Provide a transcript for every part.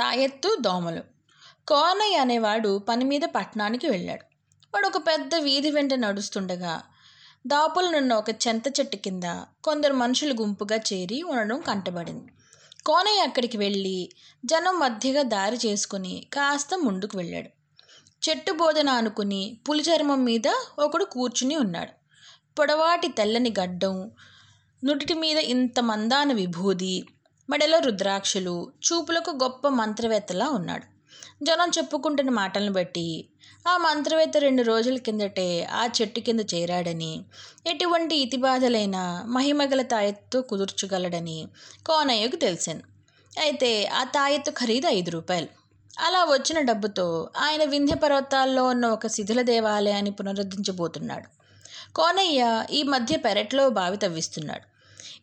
తాయెత్తు దోమలు. కోనయ్య అనేవాడు పని మీద పట్టణానికి వెళ్ళాడు. వాడు ఒక పెద్ద వీధి వెంట నడుస్తుండగా దాపులనున్న ఒక చెంత చెట్టు కింద కొందరు మనుషులు గుంపుగా చేరి ఉండడం కంటబడింది. కోనయ్య అక్కడికి వెళ్ళి జనం మధ్యగా దారి చేసుకుని కాస్త ముందుకు వెళ్ళాడు. చెట్టు బోధన అనుకుని పులి చర్మం మీద ఒకడు కూర్చుని ఉన్నాడు. పొడవాటి తెల్లని గడ్డం నుటిటి మీద ఇంత మందాన విభూది మెడలో రుద్రాక్షలు చూపులకు గొప్ప మంత్రవేత్తలా ఉన్నాడు. జనం చెప్పుకుంటున్న మాటలను బట్టి ఆ మంత్రవేత్త రెండు రోజుల కిందటే ఆ చెట్టు కింద చేరాడని ఎటువంటి ఇతిబాధలైన మహిమగల తాయెత్తు కుదుర్చగలడని కోనయ్యకు తెలిసింది. అయితే ఆ తాయెత్తు ఖరీదు ఐదు రూపాయలు. అలా వచ్చిన డబ్బుతో ఆయన వింధ్య పర్వతాల్లో ఉన్న ఒక శిథిల దేవాలయాన్ని పునరుద్ధరించబోతున్నాడు. కోనయ్య ఈ మధ్య పెరట్లో బావి తవ్విస్తున్నాడు.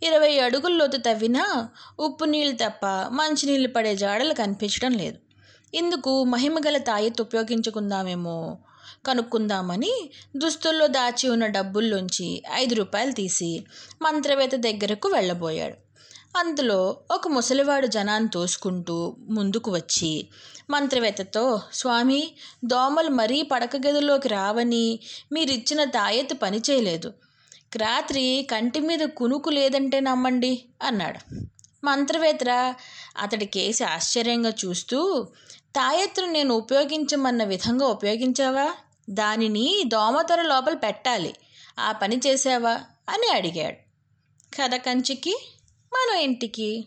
ఇరవై అడుగుల లోతు తవ్వినా ఉప్పు నీళ్ళు తప్ప మంచినీళ్ళు పడే జాడలు కనిపించడం లేదు. ఇందుకు మహిమగల తాయెత్తు ఉపయోగించుకుందామేమో? కనుక్కుందామని దుస్తుల్లో దాచి ఉన్న డబ్బుల్లోంచి ఐదు రూపాయలు తీసి మంత్రవేత్త దగ్గరకు వెళ్ళబోయాడు. అందులో ఒక ముసలివాడు జనాన్ని తోసుకుంటూ ముందుకు వచ్చి మంత్రవేత్తతో స్వామి దోమలు మరీ పడక గదిలోకి రావని మీరిచ్చిన తాయెత్తు పని చేయలేదు రాత్రి కంటి మీద కునుకు లేదంటే నమ్మండి అన్నాడు. మంత్రవేత్త అతడి కేసి ఆశ్చర్యంగా చూస్తూ తాయెత్తును నేను ఉపయోగించమన్న విధంగా ఉపయోగించావా? దానిని దోమతెర లోపల పెట్టాలి. ఆ పని చేసావా అని అడిగాడు. కథ కంచికి మన ఇంటికి.